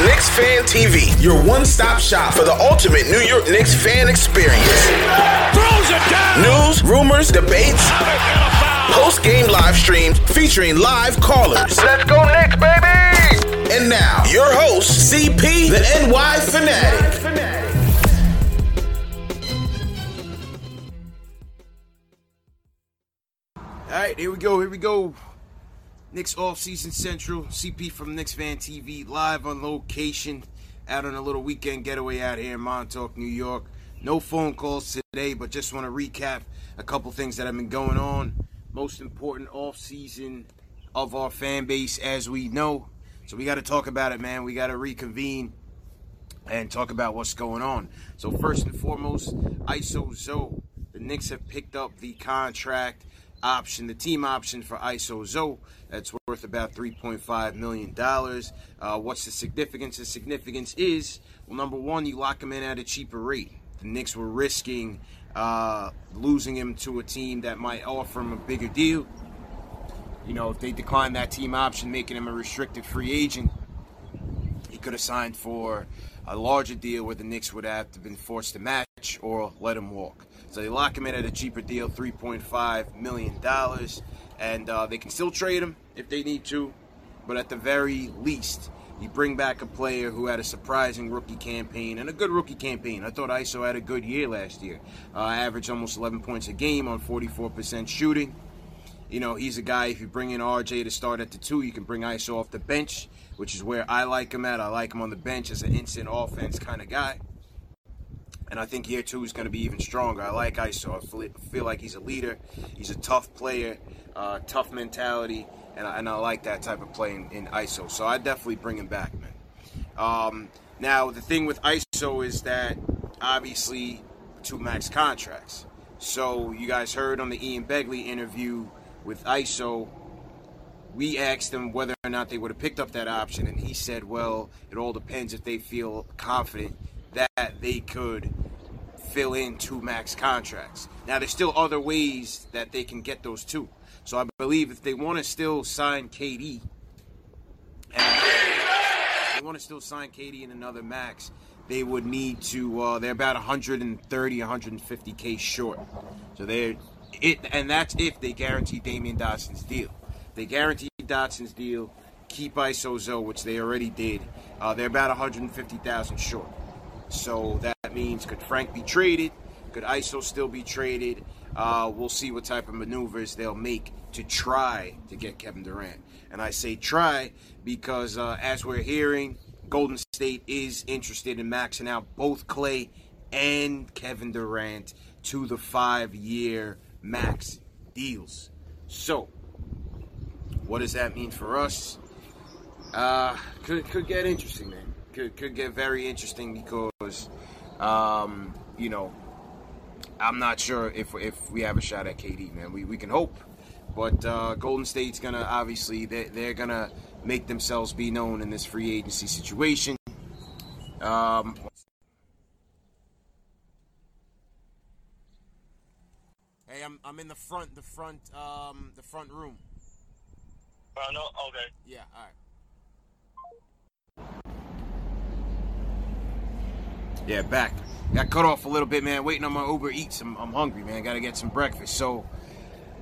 This is Knicks Fan TV, your one-stop shop for the ultimate New York Knicks fan experience. Throws it down. News, rumors, debates, post-game live streams featuring live callers. Let's go Knicks, baby. And now, your host, CP, the NY Fanatic. All right, here we go. Here we go. Knicks off-season central. CP from Knicks Fan TV, live on location, out on a little weekend getaway out here in Montauk, New York. No phone calls today, but just want to recap a couple things that have been going on. Most important off-season of our fan base, as we know. So we got to talk about it, man. We got to reconvene and talk about what's going on. So first and foremost, ISO. The Knicks have picked up the contract option, the team option for ISO. That's worth about $3.5 million. Uh, what's the significance? The significance is, well, number one, you lock him in at a cheaper rate. The Knicks were risking uh, losing him to a team that might offer him a bigger deal. You know, if they decline that team option, making him a restricted free agent, could have signed for a larger deal where the Knicks would have been forced to match or let him walk. So they lock him in at a cheaper deal, $3.5 million. And uh, they can still trade him if they need to. But at the very least, you bring back a player who had a surprising rookie campaign and a good rookie campaign. I thought ISO had a good year last year. Uh, averaged almost 11 points a game on 44% shooting. You know, he's a guy, if you bring in RJ to start at the two, you can bring ISO off the bench, which is where I like him at. I like him on the bench as an instant offense kind of guy. And I think year two is going to be even stronger. I like ISO. I feel like he's a leader. He's a tough player, uh, tough mentality, and I, and I like that type of play in, in ISO. So I definitely bring him back, man. Um, now, the thing with ISO is that obviously two max contracts. So you guys heard on the Ian Begley interview with ISO, we asked him whether or not they would have picked up that option, and he said, well, it all depends if they feel confident that they could fill in two max contracts. Now, there's still other ways that they can get those two. So I believe if they want to still sign KD, and they want to still sign KD in another max, they would need to. Uh, they're about 130, 150k short. So they're it, and that's if they guarantee Damyean Dotson's deal. They guarantee Dotson's deal, keep ISO Zoe, which they already did. Uh, they're about 150,000 short. So that means could Frank be traded? Could ISO still be traded? Uh, we'll see what type of maneuvers they'll make to try to get Kevin Durant. And I say try because, uh, as we're hearing, Golden State is interested in maxing out both Klay and Kevin Durant to the five year max deals. So, what does that mean for us? Uh, could, could get interesting, man could could get very interesting because, um, you know, I'm not sure if if we have a shot at KD, man. We we can hope, but uh, Golden State's gonna obviously they they're gonna make themselves be known in this free agency situation. Um, hey, I'm I'm in the front the front um the front room. Uh, no, okay. Yeah, all right. Yeah, back. Got cut off a little bit, man. Waiting on my Uber Eats. I'm, I'm hungry, man. Got to get some breakfast. So,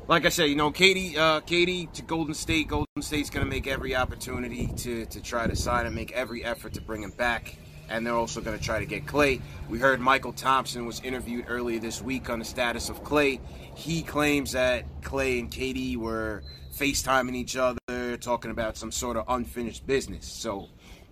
like I said, you know, KD, uh, KD to Golden State. Golden State's gonna make every opportunity to to try to sign and make every effort to bring him back, and they're also gonna try to get Klay. We heard Mychal Thompson was interviewed earlier this week on the status of Klay. He claims that Klay and KD were FaceTiming each other, talking about some sort of unfinished business. So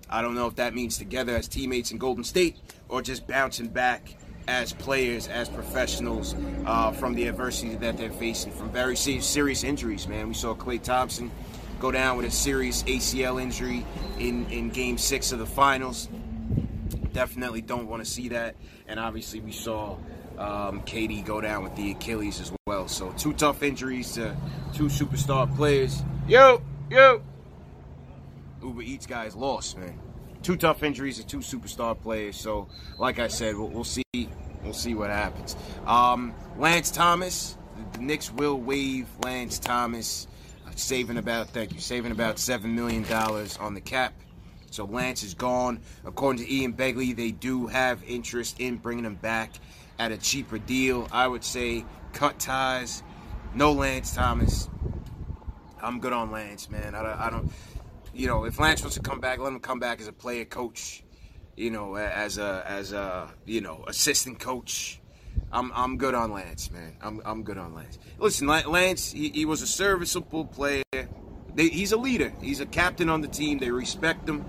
I don't know if that means together as teammates in Golden State or just bouncing back as players, as professionals uh, from the adversity that they're facing from very serious injuries, man. We saw Klay Thompson go down with a serious ACL injury in, in game six of the finals. Definitely don't want to see that. And obviously, we saw um, KD go down with the Achilles as well. So, two tough injuries to two superstar players. Yo, yo. Uber Eats guys lost, man. Two tough injuries to two superstar players. So, like I said, we'll, we'll see. We'll see what happens. Um, Lance Thomas, the Knicks will waive Lance Thomas, uh, saving about thank you, saving about seven million dollars on the cap. So Lance is gone. According to Ian Begley, they do have interest in bringing him back at a cheaper deal. I would say cut ties. No Lance Thomas. I'm good on Lance, man. I don't, I don't you know, if Lance wants to come back, let him come back as a player coach. You know, as a as a you know assistant coach. I'm I'm good on Lance, man. I'm I'm good on Lance. Listen, Lance, he, he was a serviceable player. They, he's a leader. He's a captain on the team. They respect him.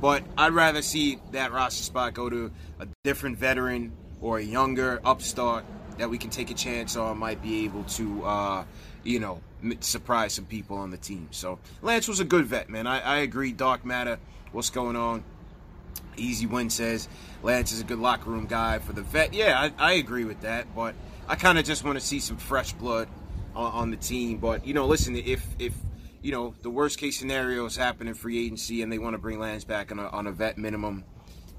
But I'd rather see that roster spot go to a different veteran or a younger upstart that we can take a chance on. Might be able to, uh, you know, surprise some people on the team. So Lance was a good vet, man. I, I agree. Dark matter. What's going on? Easy Win says Lance is a good locker room guy for the vet. Yeah, I, I agree with that, but I kind of just want to see some fresh blood on, on, the team. But you know, listen, if if you know the worst case scenario is happening free agency and they want to bring Lance back on a, on a vet minimum,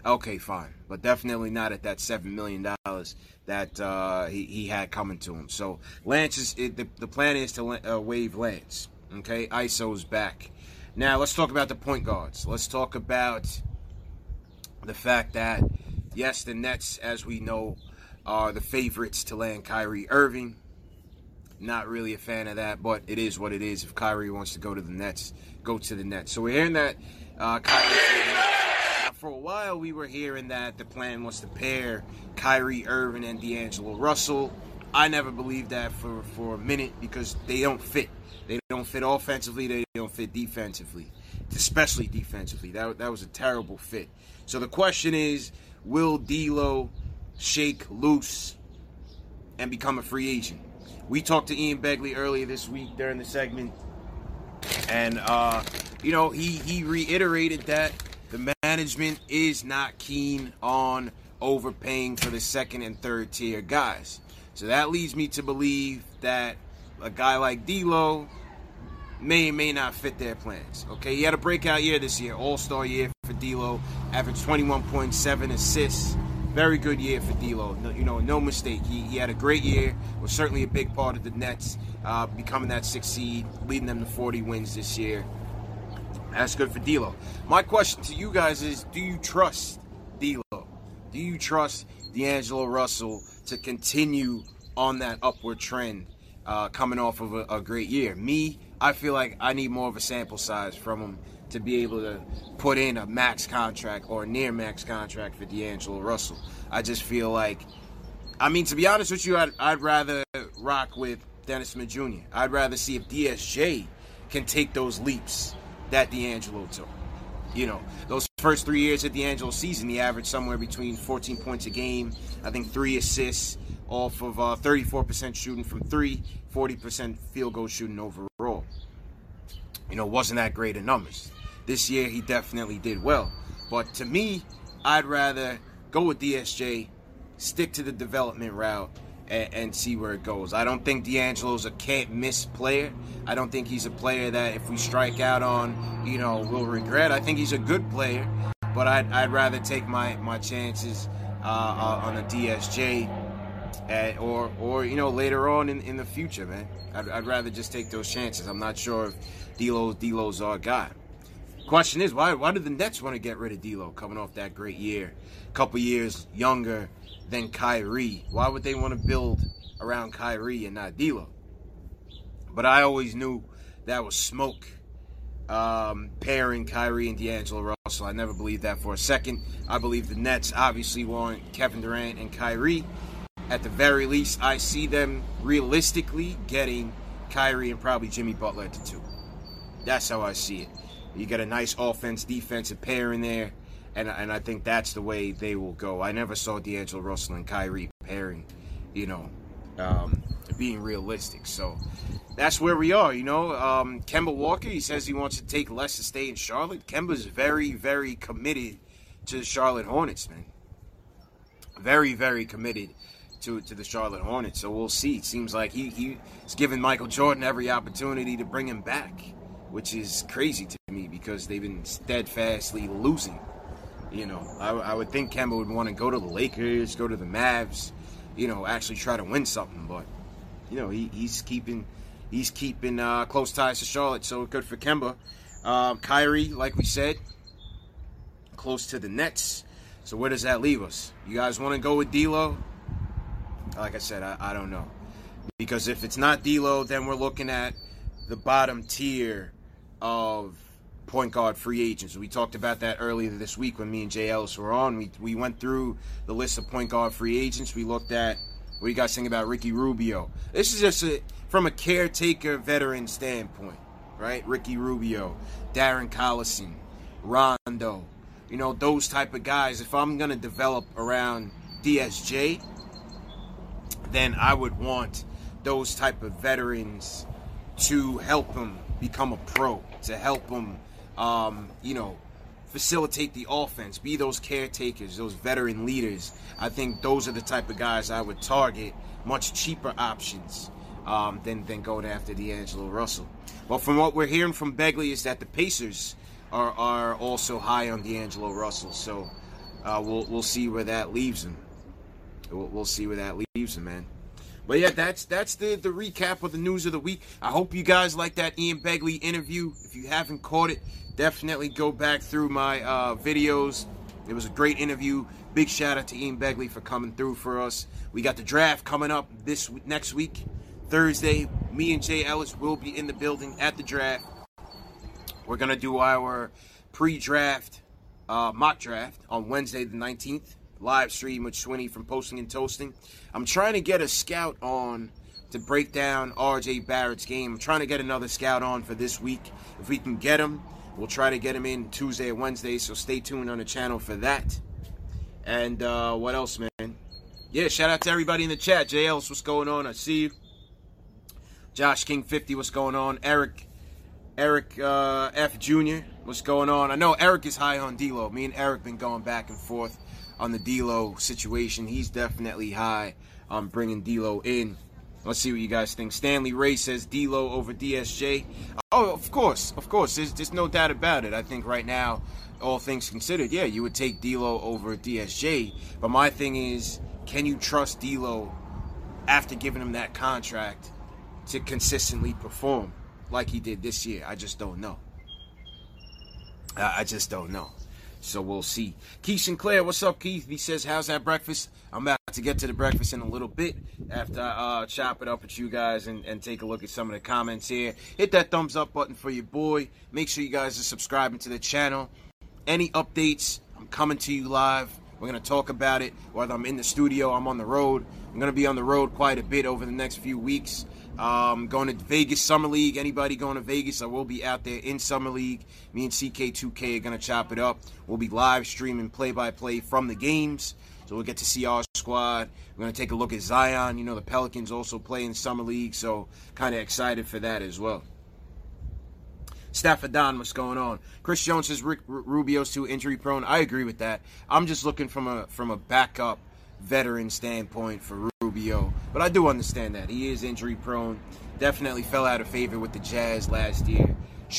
okay, fine, but definitely not at that seven million dollars that uh, he, he had coming to him. So Lance is it, the, the plan is to uh, Lance. Okay, ISO's back. Now let's talk about the point guards. Let's talk about the fact that yes, the Nets, as we know, are the favorites to land Kyrie Irving. Not really a fan of that, but it is what it is. If Kyrie wants to go to the Nets, go to the Nets. So we're hearing that uh, Kyrie. For a while, we were hearing that the plan was to pair Kyrie Irving and D'Angelo Russell. I never believed that for, for a minute because they don't fit. They don't fit offensively. They don't fit defensively, especially defensively. That, that was a terrible fit. So the question is, will D'Lo shake loose and become a free agent? We talked to Ian Begley earlier this week during the segment, and uh, you know he he reiterated that the management is not keen on overpaying for the second and third tier guys. So that leads me to believe that a guy like D'Lo may may not fit their plans. Okay, he had a breakout year this year, All Star year for D'Lo, averaged 21.7 assists very good year for D'Lo. No, you know, no mistake. He, he had a great year. Was certainly a big part of the Nets uh, becoming that sixth seed, leading them to 40 wins this year. That's good for D'Lo. My question to you guys is: Do you trust D'Lo? Do you trust D'Angelo Russell to continue on that upward trend, uh, coming off of a, a great year? Me, I feel like I need more of a sample size from him to be able to put in a max contract or near max contract for D'Angelo Russell. I just feel like, I mean, to be honest with you, I'd, I'd rather rock with Dennis Smith Jr. I'd rather see if DSJ can take those leaps that D'Angelo took. You know, those first three years of D'Angelo season, he averaged somewhere between 14 points a game, I think three assists off of uh, 34% shooting from three, 40% field goal shooting overall. You know, wasn't that great in numbers. This year, he definitely did well. But to me, I'd rather go with DSJ, stick to the development route, and, and, see where it goes. I don't think D'Angelo's a can't miss player. I don't think he's a player that if we strike out on, you know, we'll regret. I think he's a good player, but I'd, I'd rather take my, my chances uh, uh, on a DSJ and, or or you know later on in, in the future, man. I'd, I'd rather just take those chances. I'm not sure if D'Lo D'Lo's our guy. Question is, why why did the Nets want to get rid of D'Lo coming off that great year, a couple years younger than Kyrie? Why would they want to build around Kyrie and not D'Lo? But I always knew that was smoke um, pairing Kyrie and D'Angelo Russell. I never believed that for a second. I believe the Nets obviously want Kevin Durant and Kyrie. At the very least, I see them realistically getting Kyrie and probably Jimmy Butler the two. That's how I see it. You get a nice offense defensive pair in there, and, and I think that's the way they will go. I never saw D'Angelo Russell and Kyrie pairing, you know, um, being realistic. So that's where we are, you know. Um, Kemba Walker, he says he wants to take less to stay in Charlotte. Kemba's very, very committed to the Charlotte Hornets, man. Very, very committed to to the Charlotte Hornets. So we'll see. It seems like he he's given Michael Jordan every opportunity to bring him back, which is crazy to me because they've been steadfastly losing. You know, I, I would think Kemba would want to go to the Lakers, go to the Mavs, you know, actually try to win something. But you know, he, he's keeping he's keeping uh, close ties to Charlotte, so good for Kemba. Um, Kyrie, like we said, close to the Nets. So where does that leave us? You guys want to go with D'Lo? Like I said, I, I don't know. Because if it's not D'Lo, then we're looking at the bottom tier of point guard free agents. We talked about that earlier this week when me and Jay Ellis were on. We, we went through the list of point guard free agents. We looked at what you guys think about Ricky Rubio. This is just a, from a caretaker veteran standpoint, right? Ricky Rubio, Darren Collison, Rondo, you know, those type of guys. If I'm going to develop around DSJ, then I would want those type of veterans to help him become a pro, to help him, um, you know, facilitate the offense, be those caretakers, those veteran leaders. I think those are the type of guys I would target, much cheaper options um, than, than going after D'Angelo Russell. Well, from what we're hearing from Begley is that the Pacers are, are also high on D'Angelo Russell, so uh, we'll, we'll see where that leaves him. We'll, we'll see where that leaves him, man. But yeah, that's that's the the recap of the news of the week. I hope you guys like that Ian Begley interview. If you haven't caught it, definitely go back through my uh, videos. It was a great interview. Big shout out to Ian Begley for coming through for us. We got the draft coming up this next week, Thursday. Me and Jay Ellis will be in the building at the draft. We're gonna do our pre-draft uh, mock draft on Wednesday the 19th live stream with Swinny from Posting and Toasting. I'm trying to get a scout on to break down RJ Barrett's game. I'm trying to get another scout on for this week. If we can get him, we'll try to get him in Tuesday or Wednesday, so stay tuned on the channel for that. And uh, what else, man? Yeah, shout out to everybody in the chat. JLs, what's going on? I see you. Josh King 50, what's going on? Eric Eric uh, F Jr., what's going on? I know Eric is high on D'Lo. Me and Eric been going back and forth on the D'Lo situation. He's definitely high on bringing D'Lo in. Let's see what you guys think. Stanley Ray says D'Lo over DSJ. Oh, of course, of course. There's, there's no doubt about it. I think right now, all things considered, yeah, you would take D'Lo over DSJ. But my thing is, can you trust D'Lo after giving him that contract to consistently perform like he did this year? I just don't know. I just don't know. So we'll see. Keith Sinclair, what's up, Keith? He says, How's that breakfast? I'm about to get to the breakfast in a little bit after I uh, chop it up with you guys and, and take a look at some of the comments here. Hit that thumbs up button for your boy. Make sure you guys are subscribing to the channel. Any updates, I'm coming to you live. We're going to talk about it. Whether I'm in the studio, I'm on the road. I'm going to be on the road quite a bit over the next few weeks. Um, going to Vegas Summer League. Anybody going to Vegas? I will be out there in Summer League. Me and CK2K are going to chop it up. We'll be live streaming play by play from the games. So we'll get to see our squad. We're going to take a look at Zion. You know, the Pelicans also play in Summer League. So kind of excited for that as well. Stafford Don, what's going on? Chris Jones says Rick Rubio's too injury prone. I agree with that. I'm just looking from a from a backup veteran standpoint for Rubio. But I do understand that. He is injury prone. Definitely fell out of favor with the Jazz last year.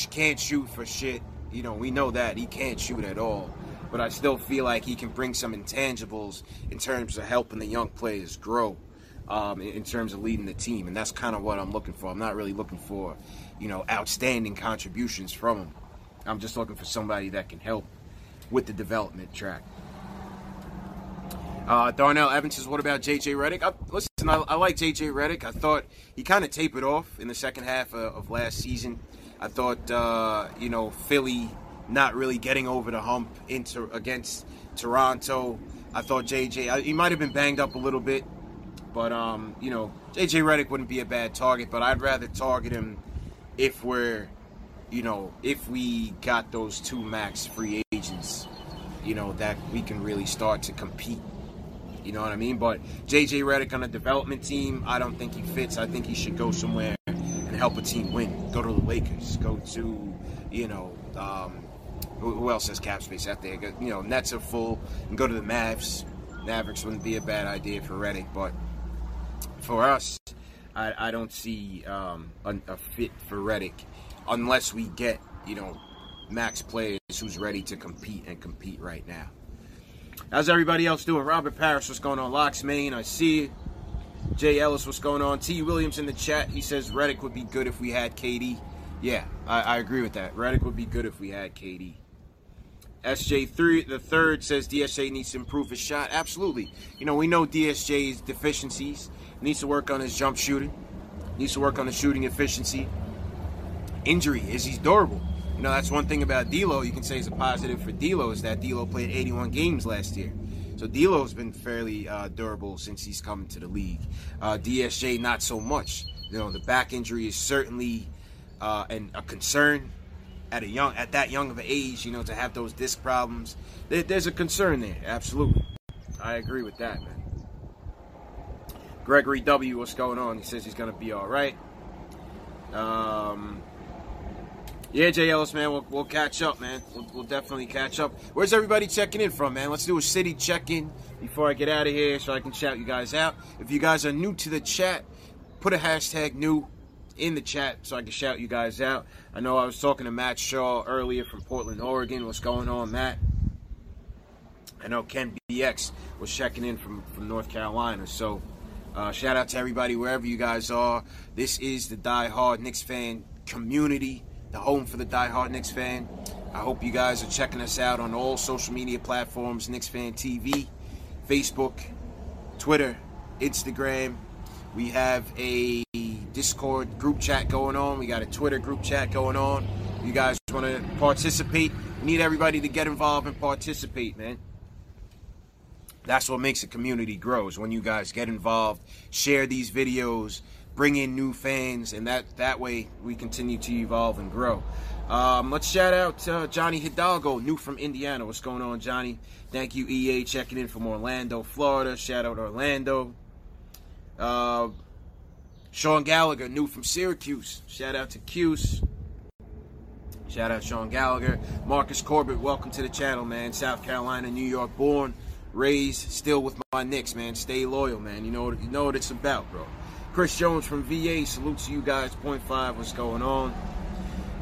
Can't shoot for shit. You know, we know that. He can't shoot at all. But I still feel like he can bring some intangibles in terms of helping the young players grow. um, in terms of leading the team, and that's kind of what I'm looking for. I'm not really looking for, you know, outstanding contributions from him. I'm just looking for somebody that can help with the development track. Uh, Darnell Evans says, "What about JJ Redick?" I, listen, I, I like JJ Redick. I thought he kind of tapered off in the second half of, of last season. I thought, uh, you know, Philly not really getting over the hump into against Toronto. I thought JJ I, he might have been banged up a little bit, but um, you know, JJ Redick wouldn't be a bad target. But I'd rather target him if we're, you know, if we got those two max free agents, you know, that we can really start to compete. You know what I mean? But JJ Redick on a development team, I don't think he fits. I think he should go somewhere and help a team win. Go to the Lakers. Go to, you know, um, who, else has cap space out there? You know, Nets are full, and go to the Mavs. Mavericks wouldn't be a bad idea for Redick, but for us, I, I don't see um, a, a, fit for Redick unless we get you know max players who's ready to compete and compete right now. How's everybody else doing? Robert Parrish, what's going on? Locks Maine, I see you. Jay Ellis, what's going on? T. Williams in the chat. He says Redick would be good if we had KD. Yeah, I, I agree with that. Redick would be good if we had KD. SJ3 the third says DSJ needs to improve his shot. Absolutely. You know, we know DSJ's deficiencies. Needs to work on his jump shooting. Needs to work on his shooting efficiency. Injury is he's durable. You know, that's one thing about D'Lo. You can say is a positive for D'Lo is that D'Lo played 81 games last year. So D'Lo's been fairly uh, durable since he's come to the league. Uh, DSJ not so much. You know, the back injury is certainly uh, an, a concern at a young at that young of an age, you know, to have those disc problems. There, there's a concern there. Absolutely, I agree with that, man. Gregory W, what's going on? He says he's gonna be all right. Um, yeah, Jay Ellis, man, we'll, we'll catch up, man. We'll, we'll, definitely catch up. Where's everybody checking in from, man? Let's do a city check-in before I get out of here, so I can shout you guys out. If you guys are new to the chat, put a hashtag new in the chat so I can shout you guys out. I know I was talking to Matt Shaw earlier from Portland, Oregon. What's going on, Matt? I know Ken BX was checking in from, from North Carolina. So uh, shout out to everybody wherever you guys are. This is the Die Hard Knicks fan community, the home for the Die Hard Knicks fan. I hope you guys are checking us out on all social media platforms Knicks Fan TV, Facebook, Twitter, Instagram. We have a Discord group chat going on. We got a Twitter group chat going on. You guys want to participate? We need everybody to get involved and participate, man. That's what makes a community grows when you guys get involved, share these videos, bring in new fans, and that that way we continue to evolve and grow. Um, let's shout out uh, Johnny Hidalgo, new from Indiana. What's going on, Johnny? Thank you, EA, checking in from Orlando, Florida. Shout out Orlando. Uh, Sean Gallagher, new from Syracuse. Shout out to Cuse. Shout out Sean Gallagher. Marcus Corbett, welcome to the channel, man. South Carolina, New York born, raised, still with my Knicks, man. Stay loyal, man. You know you know what it's about, bro. Chris Jones from VA, salute to you guys. Point five, what's going on?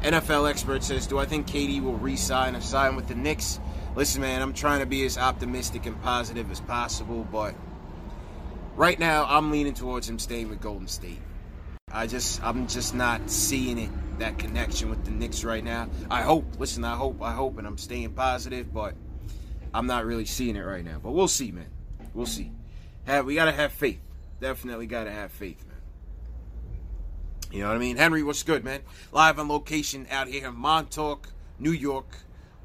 NFL expert says, Do I think KD will re-sign or sign with the Knicks? Listen, man, I'm trying to be as optimistic and positive as possible, but right now I'm leaning towards him staying with Golden State. I just I'm just not seeing it that connection with the Knicks right now. I hope, listen, I hope, I hope, and I'm staying positive, but I'm not really seeing it right now. But we'll see, man. We'll see. Have we gotta have faith. Definitely gotta have faith, man. You know what I mean? Henry, what's good, man? Live on location out here in Montauk, New York,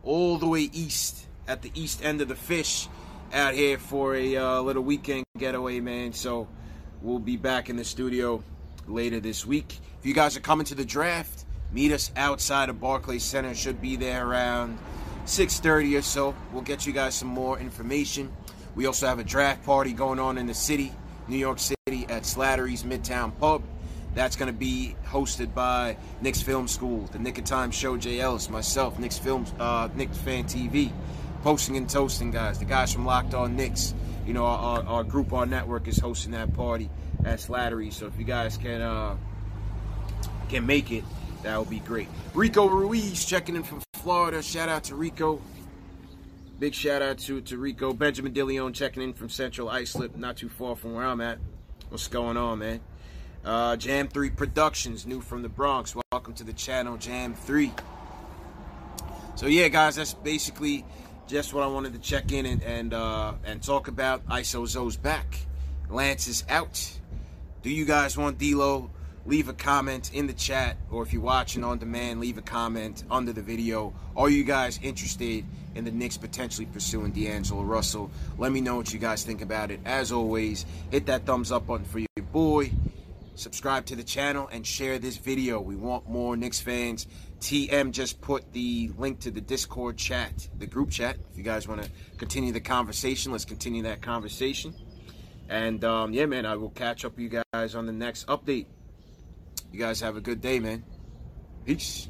all the way east at the east end of the fish out here for a uh, little weekend getaway, man. So we'll be back in the studio later this week. If you guys are coming to the draft, meet us outside of Barclays Center. Should be there around 6:30 or so. We'll get you guys some more information. We also have a draft party going on in the city, New York City, at Slattery's Midtown Pub. That's going to be hosted by Knicks Film School, the Nick of Time Show, Jay Ellis, myself, Knicks Film, uh, Knicks Fan TV posting and toasting guys. The guys from Locked On Knicks. You know, our, our group, our network is hosting that party at Slattery. So if you guys can uh, can make it, that would be great. Rico Ruiz checking in from Florida. Shout out to Rico. Big shout out to, to Rico. Benjamin DeLeon checking in from Central Islip, not too far from where I'm at. What's going on, man? Uh, Jam 3 Productions, new from the Bronx. Welcome to the channel, Jam 3. So yeah, guys, that's basically just what I wanted to check in and and, uh, and talk about. ISO back. Lance is out. Do you guys want D'Lo? Leave a comment in the chat, or if you're watching on demand, leave a comment under the video. Are you guys interested in the Knicks potentially pursuing D'Angelo Russell? Let me know what you guys think about it. As always, hit that thumbs up button for your boy subscribe to the channel and share this video. We want more Knicks fans. TM just put the link to the Discord chat, the group chat. If you guys want to continue the conversation, let's continue that conversation. And um, yeah, man, I will catch up with you guys on the next update. You guys have a good day, man. Peace.